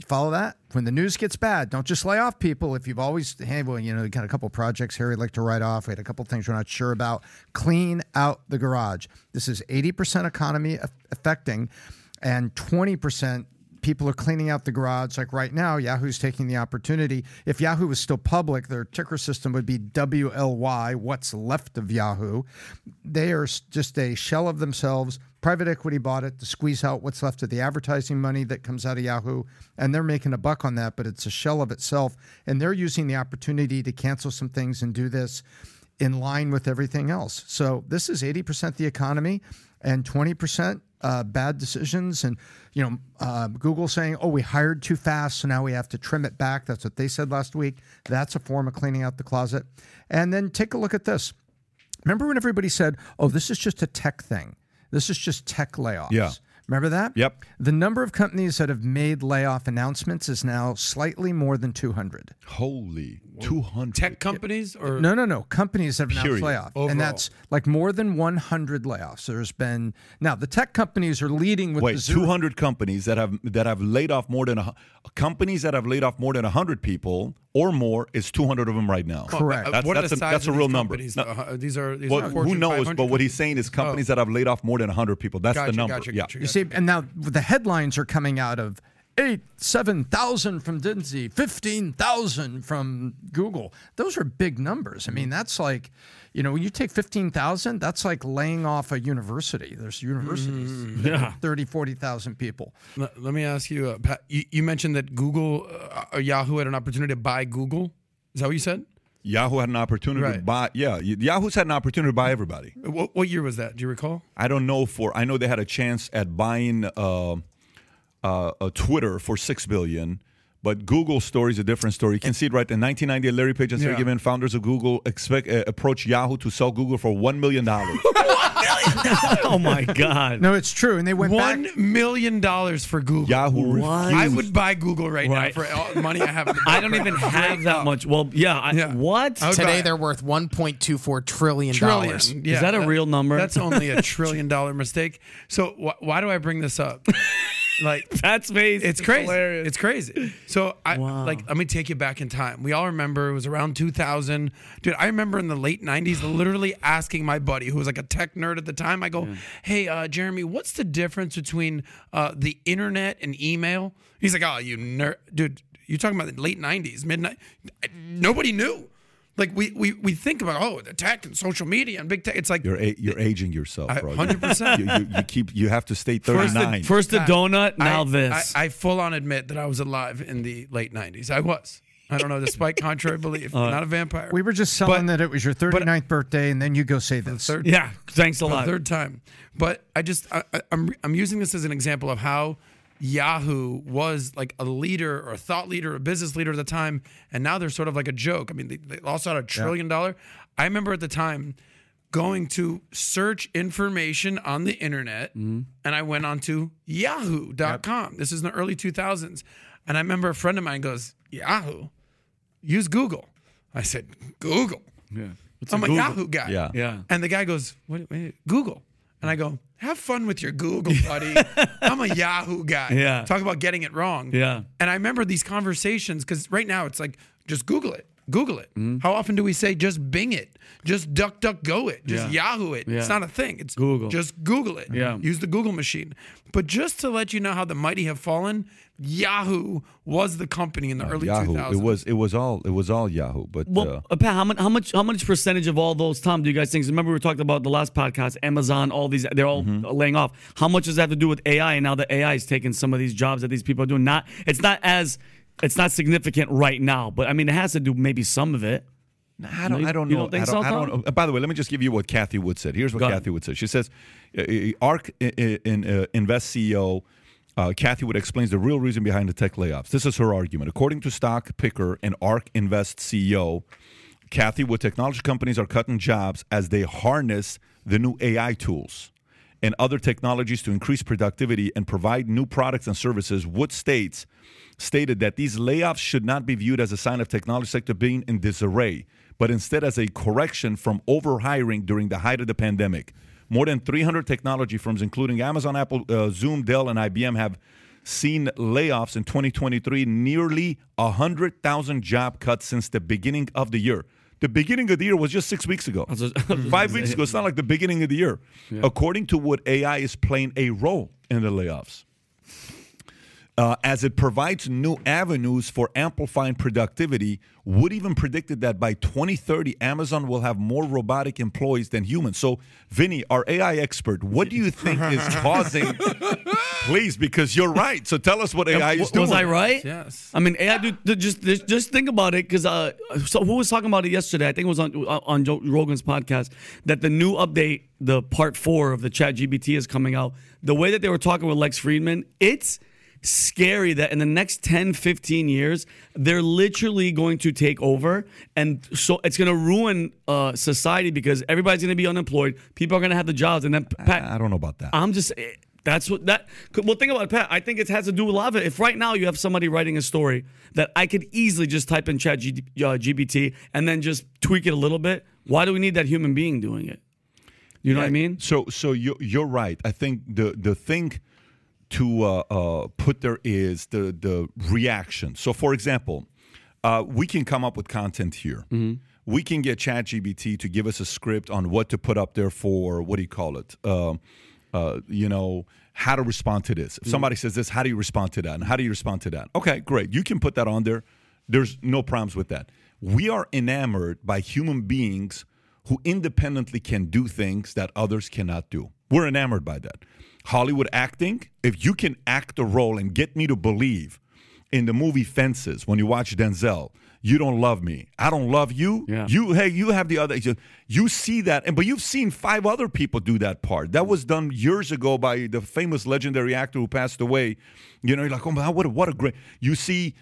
Follow that? When the news gets bad, don't just lay off people. If you've always, hey, well, you know, you got a couple projects here we'd like to write off. We had a couple things we're not sure about. Clean out the garage. This is 80% economy affecting and 20% people are cleaning out the garage. Like right now, Yahoo's taking the opportunity. If Yahoo was still public, their ticker system would be WLY, what's left of Yahoo. They are just a shell of themselves. Private equity bought it to squeeze out what's left of the advertising money that comes out of Yahoo, and they're making a buck on that, but it's a shell of itself. And they're using the opportunity to cancel some things and do this in line with everything else. So this is 80% the economy and 20% uh, bad decisions. And, you know, uh, Google saying, oh, we hired too fast, so now we have to trim it back. That's what they said last week. That's a form of cleaning out the closet. And then take a look at this. Remember when everybody said, oh, this is just a tech thing? This is just tech layoffs. Yeah. Remember that? Yep. The number of companies that have made layoff announcements is now slightly more than 200. Holy, two hundred. Tech companies or No, no, no. Companies have announced Period. layoff. Overall. And that's like more than 100 layoffs. There's been, now the tech companies are leading with Wait, two hundred companies that have that have laid off more than a, companies that have laid off more than hundred people or more is two hundred of them right now. Correct. Uh, That's, what that's, a, size that's a real number. No, Uh, these are these well, are who knows? But what he's saying is companies Oh. that have laid off more than hundred people. That's Gotcha, the number. gotcha, yeah. gotcha, You see, and now the headlines are coming out of eight, 7,000 from Disney, 15,000 from Google. Those are big numbers. I mean, that's like, you know, when you take 15,000, that's like laying off a university. There's universities, Yeah. 30, 40,000 people. Let, let me ask you, uh, Pat. You, you mentioned that Google uh, or Yahoo had an opportunity to buy Google. Is that what you said? Yahoo had an opportunity to buy. Yeah, Yahoo's had an opportunity to buy everybody. What, what year was that? Do you recall? I don't know for. I know they had a chance at buying uh, uh, a Twitter for six billion. But Google story is a different story. You can see it right in 1998. Larry Page and Sergey Yeah. Brin, founders of Google, expect uh, approach Yahoo to sell Google for one million dollars. oh my God. No, it's true. And they went One back. million dollars for Google. Yahoo What? I would buy Google right, Right. now for all the money I have. I don't even have that much. Well, yeah. I, Yeah. What? I Today they're worth 1.24 trillion trillion. dollars. Yeah, that a real number? That's only a trillion dollar mistake. So wh- why do I bring this up? Like That's amazing. it's crazy. hilarious. It's crazy. So I Wow. like let me take you back in time. We all remember it was around 2000. Dude, I remember in the late 90s literally asking my buddy who was like a tech nerd at the time. I go, "Hey, uh, Jeremy, what's the difference between uh, the internet and email?" He's like, "Oh, you nerd, dude. You talking about the late 90s, midnight? Nobody knew." Like we, we we think about oh the tech and social media and big tech. It's like You're a, you're aging yourself, bro. 100%. You, you, you keep you have to stay First 39. the, first the donut, now I, this. I, I full on admit that I was alive in the late 90s. I was. I don't know, despite contrary belief. Uh, not a vampire. We were just selling But- that it was your 39th birthday, and then you go say this. third, yeah. Thanks a for the lot. third time. But I just, I, I- I'm, I'm using this as an example of how Yahoo was like a leader or a thought leader, a business leader at the time. And now they're sort of like a joke. I mean, they, they lost out a trillion dollar. I remember at the time going to search information on the internet mm-hmm. and I went on to yahoo.com. This is in the early 2000s. And I remember a friend of mine goes, Yahoo, use Google. I said, Google. yeah. What's I'm a Google? Yahoo guy. Yeah. Yeah. And the guy goes, "What? wait, Google." And I go, "Have fun with your Google, buddy. I'm a Yahoo guy. Yeah. Talk about getting it wrong. Yeah. And I remember these conversations because right now it's like just Google it. Google it. Mm-hmm. How often do we say just Bing it? Just Duck Duck Go it? Just Yeah. Yahoo it? Yeah. It's not a thing. It's Google. Just Google it. Yeah. Use the Google machine. But just to let you know how the mighty have fallen, Yahoo was the company in the early Yahoo. 2000s. It was it was all it was all Yahoo. But Well, uh, uh, Pat, how much, how much, how much percentage of all those, Tom, do you guys think? Remember, we were talking about the last podcast, Amazon, all these, they're all Mm-hmm. laying off. How much does that have to do with AI? And now the AI is taking some of these jobs that these people are doing. Not, it's not as, it's not significant right now, but I mean, it has to do maybe some of it. I don't, I don't know. don't I don't, I don't know. By the way, let me just give you what Cathie Wood said. Here's what Go. Cathie Wood said. She says, uh, uh, ARK uh, in uh, Invest CEO uh, Cathie Wood explains the real reason behind the tech layoffs. This is her argument. According to Stock Picker and ARK Invest CEO Cathie Wood, technology companies are cutting jobs as they harness the new AI tools and other technologies to increase productivity and provide new products and services. Wood states stated that these layoffs should not be viewed as a sign of technology sector being in disarray, but instead as a correction from overhiring during the height of the pandemic. More than 300 technology firms, including Amazon, Apple, uh, Zoom, Dell, and IBM, have seen layoffs in 2023, nearly 100,000 job cuts since the beginning of the year. The beginning of the year was just six weeks ago. Five weeks ago. It's not like the beginning of the year. According to what AI is playing a role in the layoffs. Uh, as it provides new avenues for amplifying productivity, Wood even predicted that by 2030, Amazon will have more robotic employees than humans. So, Vinny, our AI expert, what do you think is causing? Please, because you're right. So tell us what AI is W- doing. was I right? Yes. I mean, AI, dude, dude, just just just think about it, because uh, so who was talking about it yesterday? I think it was on on Joe Rogan's podcast that the new update, the part four of the Chat GPT is coming out. The way that they were talking with Lex Fridman, it's scary that in the next 10 15 years they're literally going to take over and so it's going to ruin uh, society because everybody's going to be unemployed people are going to have the jobs and then Pat, I don't know about that. I'm just eh, That's what that. Well, think about it, Pat. I think it has to do with a lot of it. If right now you have somebody writing a story that I could easily just type in Chat G, uh, GPT and then just tweak it a little bit, why do we need that human being doing it? You know what I mean? So, so you you're right. I think the the thing to uh, uh, put there is the the reaction. So, for example, uh, we can come up with content here. We can get ChatGPT to give us a script on what to put up there for what do you call it? Um, uh, you know, how to respond to this. If somebody says this, how do you respond to that? And how do you respond to that? Okay, great. You can put that on there. There's no problems with that. We are enamored by human beings who independently can do things that others cannot do. We're enamored by that. Hollywood acting, if you can act a role and get me to believe in the movie Fences, when you watch Denzel, you don't love me. I don't love you. Yeah. You hey, you have the other you- you see that and but you've seen five other people do that part. That was done years ago by the famous legendary actor who passed away. You know, you're like, "Oh, man, what a, what a great." You see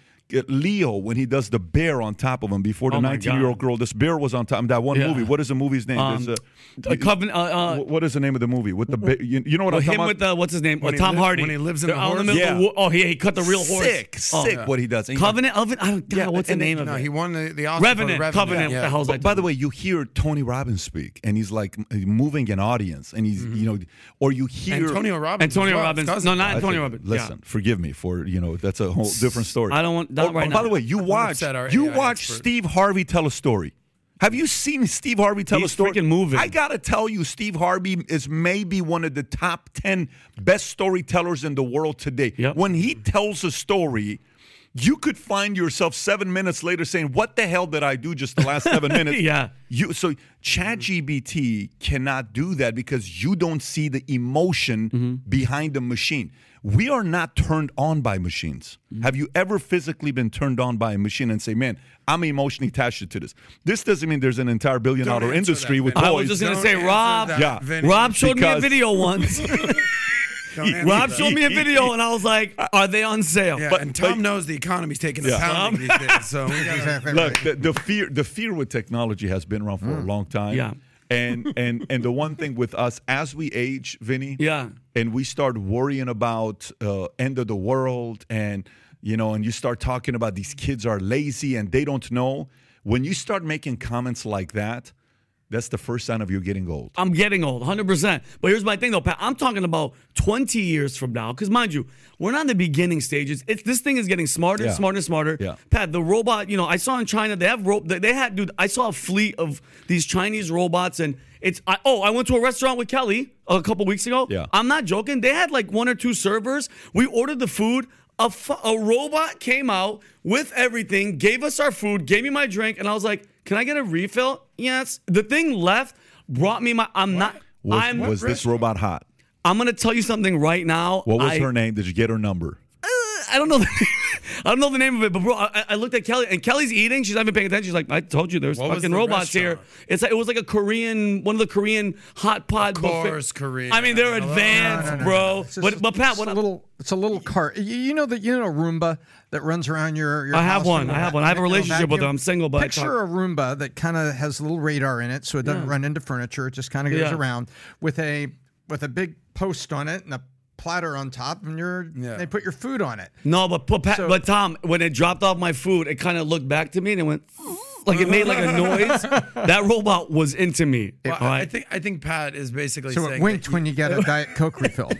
Leo when he does the bear on top of him before the Oh 19 year old girl. This bear was on top. of That one Yeah. movie. What is the movie's name? Um, There's A Covenant. Uh, uh, what is the name of the movie with the bear? You, you know what well, I'm talking him about? with the what's his name? When Uh, Tom li- Hardy. when he lives in They're the out horse? the Yeah. wo- Oh, he, he cut the real horse. sick, Oh. sick. What he does. And you're Covenant. Of it. I don't. God, Yeah, what's the name then- of No, it? he won the, the Oscar Revenant. for Revenant. Covenant. Yeah. The hell's But by the way, you hear Tony Robbins speak, and he's like moving an audience, and he's you know, or you hear Antonio Robbins. Antonio as Robbins. No, not I Antonio Robbins. Listen, forgive me for you know that's a whole different story. I don't want- not Oh, right By now. the way, you watch you watch expert. Steve Harvey tell a story. Have you seen Steve Harvey tell He's a story? freaking moving. I gotta tell you, Steve Harvey is maybe one of the top ten best storytellers in the world today. Yep. When he tells a story. You could find yourself seven minutes later saying, "What the hell did I do just the last seven minutes?" Yeah. You so ChatGPT cannot do that because you don't see the emotion Mm-hmm. behind the machine. We are not turned on by machines. Mm-hmm. Have you ever physically been turned on by a machine and say, "Man, I'm emotionally attached to this"? This doesn't mean there's an entire billion Don't dollar industry that, with Vinny. I was just gonna Don't say, Rob. that, Yeah. Vinny. Rob showed me a video once. Rob that. showed me a video, and I was like, "Are they on sale?" Yeah, But- and Tom but- knows the economy's taking a Yeah. pounding these days. So we gotta, Exactly Look, right. the, the fear the fear with technology has been around for a long time. Mm. Yeah. And and and the one thing with us as we age, Vinny, Yeah. And we start worrying about uh, end of the world and you know and you start talking about these kids are lazy and they don't know when you start making comments like that that's the first sign of you getting old I'm getting old, 100%. But here's my thing, though, Pat. I'm talking about 20 years from now. Because, mind you, we're not in the beginning stages. It's, this thing is getting smarter, Yeah. smarter, smarter. Yeah. Pat, the robot, you know, I saw in China, they have, ro- they they had, dude, I saw a fleet of these Chinese robots. And it's, I, oh, I went to a restaurant with Kelly a couple weeks ago. Yeah. I'm not joking. They had like one or two servers. We ordered the food. A, fu- a robot came out with everything, gave us our food, gave me my drink, and I was like, "Can I get a refill?" Yes. The thing left, brought me my. I'm not. was, I'm. was this robot hot I'm gonna tell you something right now. what was I, her name did you get her number I don't know. The, I don't know the name of it, but bro, I, I looked at Kelly, and Kelly's eating. She's not even paying attention. She's like, "I told you there's What fucking the robots here." It's like it was like a Korean, one of the Korean hot pot. Of buffet- course, Korean. I mean, they're advanced, No, no, no, bro. Just- But but Pat, it's what a I- little, it's a little cart. You, you know that you know a Roomba that runs around your. your I have house one. I have one. I have a relationship with them. I'm single, but I picture a Roomba that kind of has a little radar in it, so it doesn't Yeah. run into furniture. It just kind of goes Yeah. around with a with a big post on it and a platter on top, and you're Yeah. they put your food on it. No, but but, Pat, So- but Tom, when it dropped off my food, it kind of looked back to me and it went like it made like a noise. that robot was into me. Well, all I- I think I think Pat is basically So saying it winked that when you get a diet coke refill.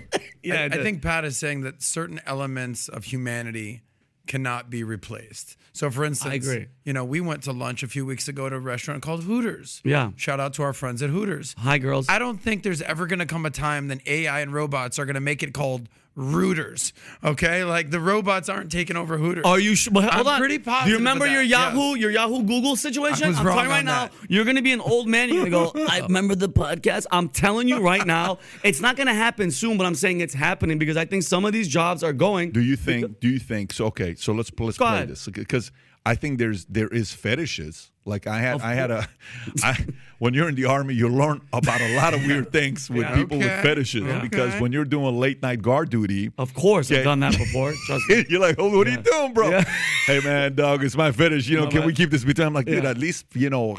yeah, I, I think Pat is saying that certain elements of humanity cannot be replaced. So, for instance, I agree. you know, we went to lunch a few weeks ago at a restaurant called Hooters. Yeah. Shout out to our friends at Hooters. Hi, girls. I don't think there's ever going to come a time that AI and robots are going to make it called rooters. Okay, like the robots aren't taking over Hooters. Are you sure? Hold I'm on. pretty Do you remember your that, Yahoo, your Yahoo Google situation? I was am wrong telling you right on now, you're gonna be an old man. You're gonna go. I remember the podcast. I'm telling you right now, it's not gonna happen soon, but I'm saying it's happening because I think some of these jobs are going. do you think do you think so okay so let's let's Go play ahead. this because i think there's there is fetishes like i had i had a I, when you're in the army you learn about a lot of weird things with Yeah. people with fetishes Yeah. because Okay. when you're doing late night guard duty Of course, Yeah. I've done that before. Trust. You're like, oh, what are you doing, bro? Yeah. Hey, man, dog, it's my fetish. You know, No, can we keep this between? I'm like, dude, Yeah. at least, you know,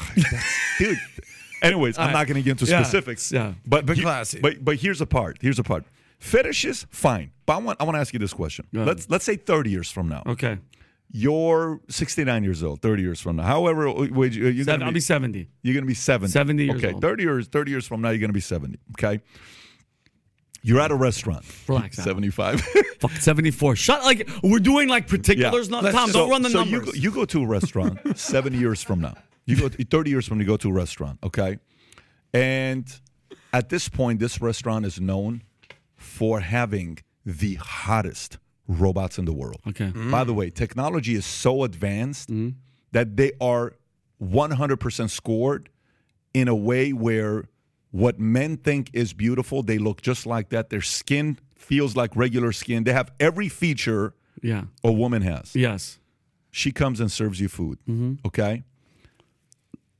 dude. Anyways, I'm right. not going to get into Yeah. specifics. Yeah. But, But classy. But but here's a part. Here's a part. Fetishes, fine. But I want I want to ask you this question. Let's let's say 30 years from now. Okay. You're 69 years old. 30 years from now. However, uh, wait, you- uh, you're Seven, gonna I'll be, be 70. you're gonna be 70. 70 years Okay, old. 30 years 30 years from now you're gonna be 70. Okay. You're at a restaurant. Relax, 75. Fuck 74. Shut like we're doing like particulars. Not Tom. So- don't run the so numbers. You go, you go to a restaurant 70 years from now. You go 30 years from now, you go to a restaurant, okay? And at this point, this restaurant is known for having the hottest robots in the world. Okay. By the way, technology is so advanced that they are 100% scored in a way where what men think is beautiful, they look just like that. Their skin feels like regular skin. They have every feature yeah. a woman has. Yes. She comes and serves you food. Mm-hmm. Okay.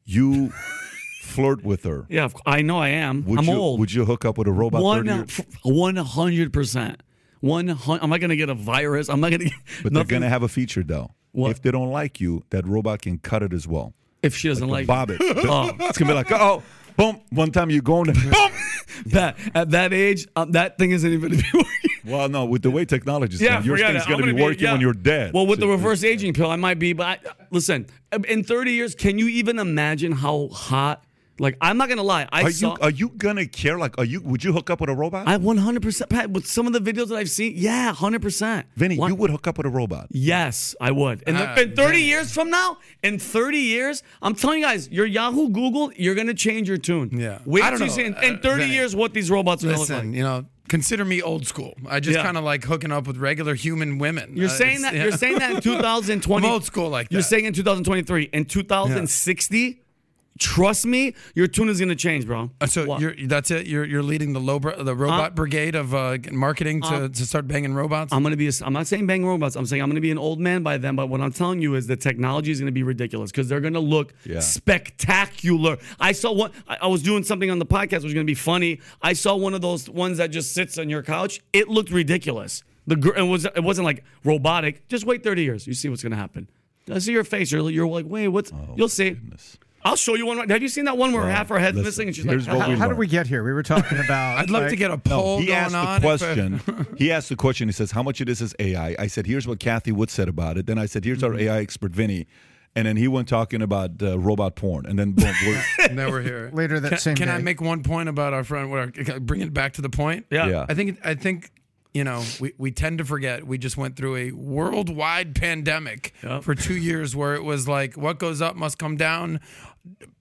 You flirt with her. Yeah. I know I am. Would I'm you old. would you hook up with a robot? 30 One years? one hundred percent. One. I'm not gonna get a virus. I'm not gonna. But nothing, they're gonna have a feature though. What? If they don't like you, that robot can cut it as well. if she doesn't like, Bob it. Oh. It's gonna be like, oh, boom. One time you go and boom. that at that age, um, that thing isn't even. gonna Be working. Well, no, with the way technology is Yeah, going, your thing's gonna be gonna working yeah. when you're dead. Well, with the reverse aging pill, I might be. But I, listen, in 30 years, can you even imagine how hot? Like, I'm not gonna lie. I Are saw. you are you gonna care? Like, are you? Would you hook up with a robot? I 100% Pat, with some of the videos that I've seen. Yeah, 100%. Vinny, What- you would hook up with a robot. Yes, I would. In, the- Ah, in 30 years from now, in 30 years, I'm telling you guys, your Yahoo, Google, you're gonna change your tune. Yeah. Wait I don't you know. see in, in Uh, 30 Vinny, years what these robots are gonna look Listen, like. you know, consider me old school. I just Yeah. kind of like hooking up with regular human women. You're Uh, saying that yeah. you're saying that in 2020. I'm old school like You're saying in 2023. In 2060, trust me, your tune is gonna change, bro. Uh, So you're that's it. You're you're leading the low the robot brigade of uh, marketing to, to start banging robots. I'm gonna be. A, I'm not saying bang robots. I'm saying I'm gonna be an old man by then. But what I'm telling you is the technology is gonna be ridiculous because they're gonna look Yeah. spectacular. I saw one. I, I was doing something on the podcast which was gonna be funny. I saw one of those ones that just sits on your couch. It looked ridiculous. The gr- it was it wasn't like robotic. Just wait 30 years. You see what's gonna happen. I see your face. You're, you're like, wait, what's? You'll see. Oh, Goodness. I'll show you one. Have you seen that one where Well, half our head's listen, missing and she's here's like, what we How did we get here? We were talking about. I'd love to get a poll he going asked on. the if, uh, question. he asked the question. He says, "How much of this is AI?" I said, "Here's what Cathie Wood said about it." Then I said, "Here's Mm-hmm. our AI expert, Vinny," and then he went talking about uh, robot porn. And then boom, we're, now we're here. Later that can, same Can I make one point about our friend? What bring it back to the point. yeah. yeah. I think I think you know we, we tend to forget we just went through a worldwide pandemic Yep. for two years where it was like what goes up must come down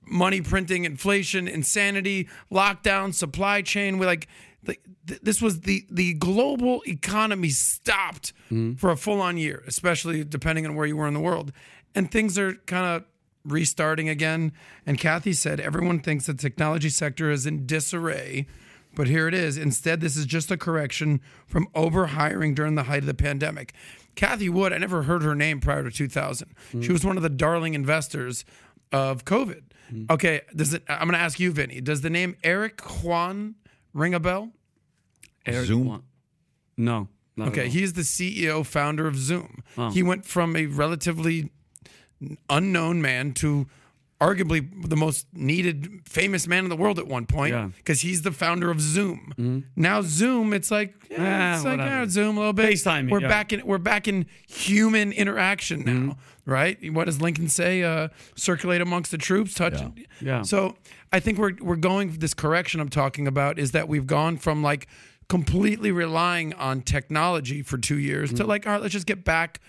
money printing inflation insanity lockdown supply chain we like th- this was the the global economy stopped mm-hmm. for a full on year especially depending on where you were in the world and things are kind of restarting again and Cathie said everyone thinks the technology sector is in disarray but here it is. Instead, this is just a correction from overhiring during the height of the pandemic. Cathie Wood, I never heard her name prior to 2000. Mm. She was one of the darling investors of COVID. Okay, does it? I'm going to ask you, Vinny. Does the name Eric Yuan ring a bell? Eric Zoom? No. Okay, he's the CEO, founder of Zoom. Oh. He went from a relatively unknown man to arguably the most needed famous man in the world at one point Yeah. because he's the founder of Zoom. Now Zoom, it's like yeah, Ah, it's like yeah, Zoom a little bit. FaceTime, We're yeah. back in we're back in human interaction now, Mm-hmm. right? What does Lincoln say? Uh, circulate amongst the troops, touch. Yeah. So I think we're we're going this correction I'm talking about is that we've gone from like completely relying on technology for two years Mm-hmm. to like all right, let's just get back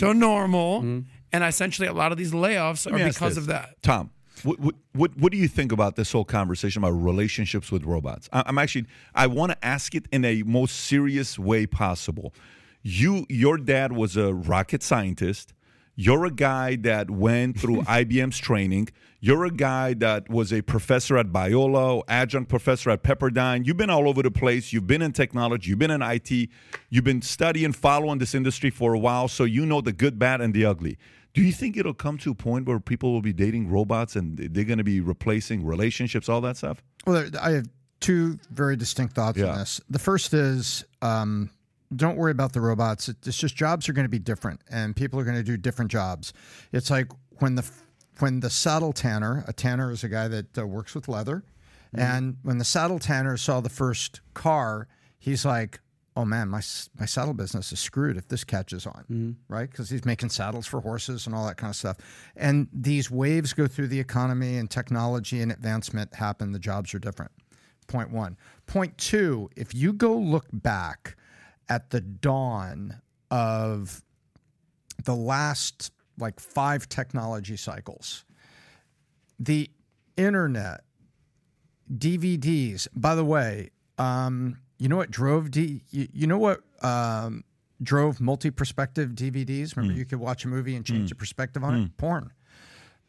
to normal. And essentially, a lot of these layoffs are because of that. Tom, what, what what do you think about this whole conversation about relationships with robots? I, I'm actually I want to ask it in a most serious way possible. You your dad was a rocket scientist. You're a guy that went through IBM's training. You're a guy that was a professor at Biola, adjunct professor at Pepperdine. You've been all over the place. You've been in technology. You've been in IT. You've been studying, following this industry for a while, so you know the good, bad, and the ugly. Do you think it'll come to a point where people will be dating robots and they're going to be replacing relationships, all that stuff? Well, I have two very distinct thoughts Yeah. on this. The first is um, don't worry about the robots. It's just jobs are going to be different, and people are going to do different jobs. It's like when the when the saddle tanner, a tanner is a guy that uh, works with leather, and when the saddle tanner saw the first car, he's like, "Oh man, my my saddle business is screwed if this catches on." Mm-hmm. Right? Because he's making saddles for horses and all that kind of stuff. And these waves go through the economy, and technology and advancement happen. The jobs are different. Point one. Point two. If you go look back at the dawn of the last like five technology cycles, the internet, DVDs. By the way, um, you know what drove D? You, you know what um, drove multi-perspective DVDs? Remember, mm. you could watch a movie and change mm. the perspective on it. Mm. Porn,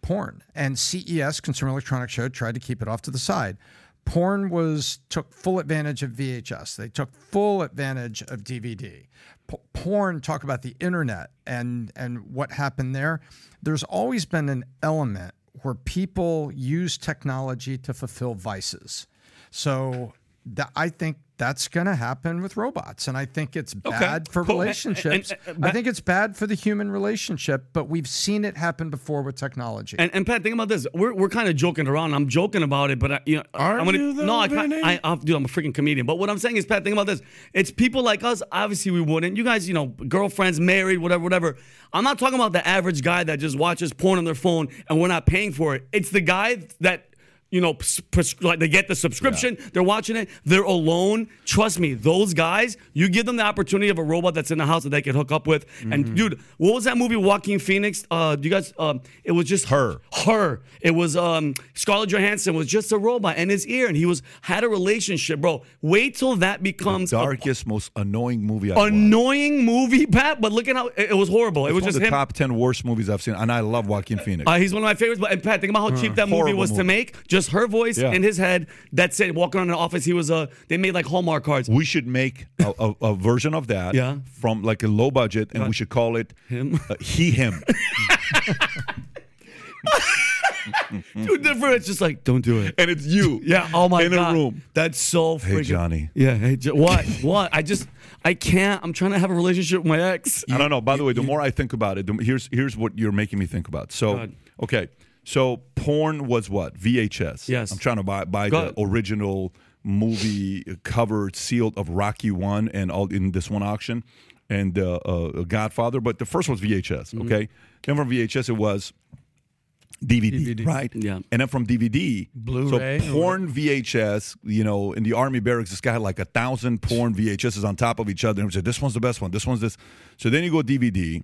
porn, and CES, Consumer Electronics Show, tried to keep it off to the side. Porn was took full advantage of VHS. They took full advantage of DVD. P- porn talk about the internet and and what happened there. There's always been an element where people use technology to fulfill vices. So that, I think that's going to happen with robots, and I think it's bad for cool. relationships. And- and- I think it's bad for the human relationship, but we've seen it happen before with technology. And, and Pat, think about this. We're, we're kind of joking around. I'm joking about it, but I, you know, Are I'm gonna, you though, no, I can't. Vinny? I, I, dude, I'm a freaking comedian. But what I'm saying is, Pat, think about this. It's people like us. Obviously, we wouldn't. You guys, you know, girlfriends, married, whatever, whatever. I'm not talking about the average guy that just watches porn on their phone and we're not paying for it. It's the guy that. You know, pres- like they get the subscription, they're watching it, they're alone. Trust me, those guys, you give them the opportunity of a robot that's in the house that they can hook up with. Mm-hmm. And dude, what was that movie, Joaquin Phoenix? Uh, do you guys? Um, it was just Her. her. It was um Scarlett Johansson was just a robot in his ear, and he was had a relationship, bro. Wait till that becomes a Darkest, most annoying movie I've watched. annoying movie, Pat. But look at how it, it was horrible. It was one just the him. top ten worst movies I've seen, and I love Joaquin Phoenix. Uh, he's one of my favorites. But and Pat, think about how cheap that movie was to make. Just her voice Yeah. in his head. That's it. Walking around the office, he was a. they made like Hallmark cards. we should make a, a, a version of that Yeah. from like a low budget, and we should call it Him? uh, he him. Too different. It's just like don't do it. and it's you. Yeah. Oh my in god. a room. That's so freaking. Hey Johnny. Yeah. Hey. Jo- what? what? I just. I can't. I'm trying to have a relationship with my ex. I don't know. By the way, the more I think about it, the, here's here's what you're making me think about. So, ahead. okay, so porn was what VHS. Yes. I'm trying to buy buy Go the ahead. original movie cover sealed of Rocky One and all in this one auction, and uh, uh, Godfather. But the first one was VHS. Mm-hmm. Okay, then from VHS it was. DVD, right? Yeah. And then from DVD, Blu-ray So porn VHS, you know, in the army barracks, this guy had like a thousand porn VHSs on top of each other. And he said, this one's the best one. This one's this. So then you go DVD.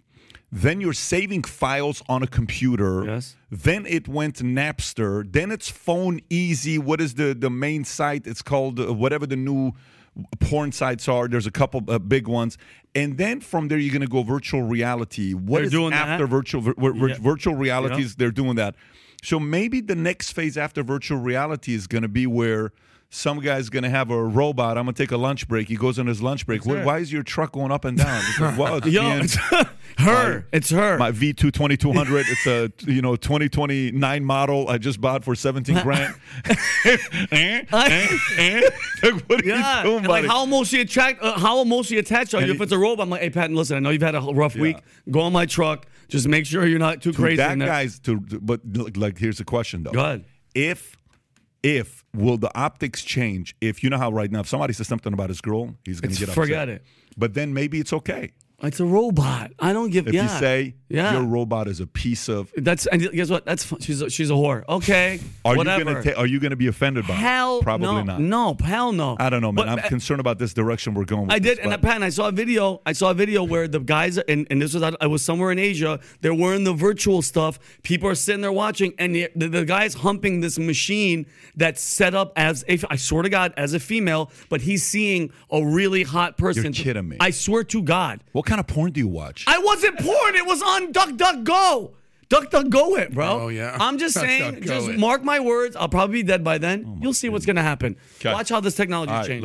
Then you're saving files on a computer. Yes. Then it went to Napster. Then it's Phone Easy. What is the the main site? It's called uh, whatever the new porn sites are. There's a couple uh, big ones. And then from there you're going to go virtual reality. What They're is doing that? after virtual vir- vir- Yeah. virtual realities? They're doing that. So maybe the next phase after virtual reality is going to be where some guy's going to have a robot. I'm going to take a lunch break. He goes on his lunch break. Why, why is your truck going up and down? It's like, well, it's Yo, being- it's her. it's her. my V2 2200. It's a you know 2029 model. I just bought for 17 grand. Eh, eh, eh. Like, what are Yeah, you doing, and buddy? like how emotionally attract, uh, how emotionally attached are you? If it's a robot, I'm like, hey, Patton, listen, I know you've had a rough week. Go on my truck. Just make sure you're not too To crazy. that guy's to but like, like here's the question though. Go ahead. If if will the optics change if you know how right now if somebody says something about his girl he's going to get forget upset. it. But then maybe it's okay It's a robot. I don't give. if yeah. you say yeah. your robot is a piece of. That's and guess what? That's fun. she's a, she's a whore. Okay, Are whatever. you gonna ta- are you gonna be offended by hell it? Probably no, not. No, hell no. I don't know, man. But, I'm uh, concerned about this direction we're going. With I did, this, and but- Pat, I saw a video. I saw a video where the guys, and, and this was I was somewhere in Asia. They're wearing the virtual stuff. People are sitting there watching, and the, the, the guy's humping this machine that's set up as a, I swear to God, as a female, but he's seeing a really hot person. You're kidding me. I swear to God, What kind of porn do you watch? I wasn't porn. It was on Duck Duck Go. Duck Duck Go it, bro. Oh, yeah. I'm just Duck, saying, Duck, just it. mark my words. I'll probably be dead by then. Oh, You'll see what's gonna happen. Okay. Watch how this technology right, changes.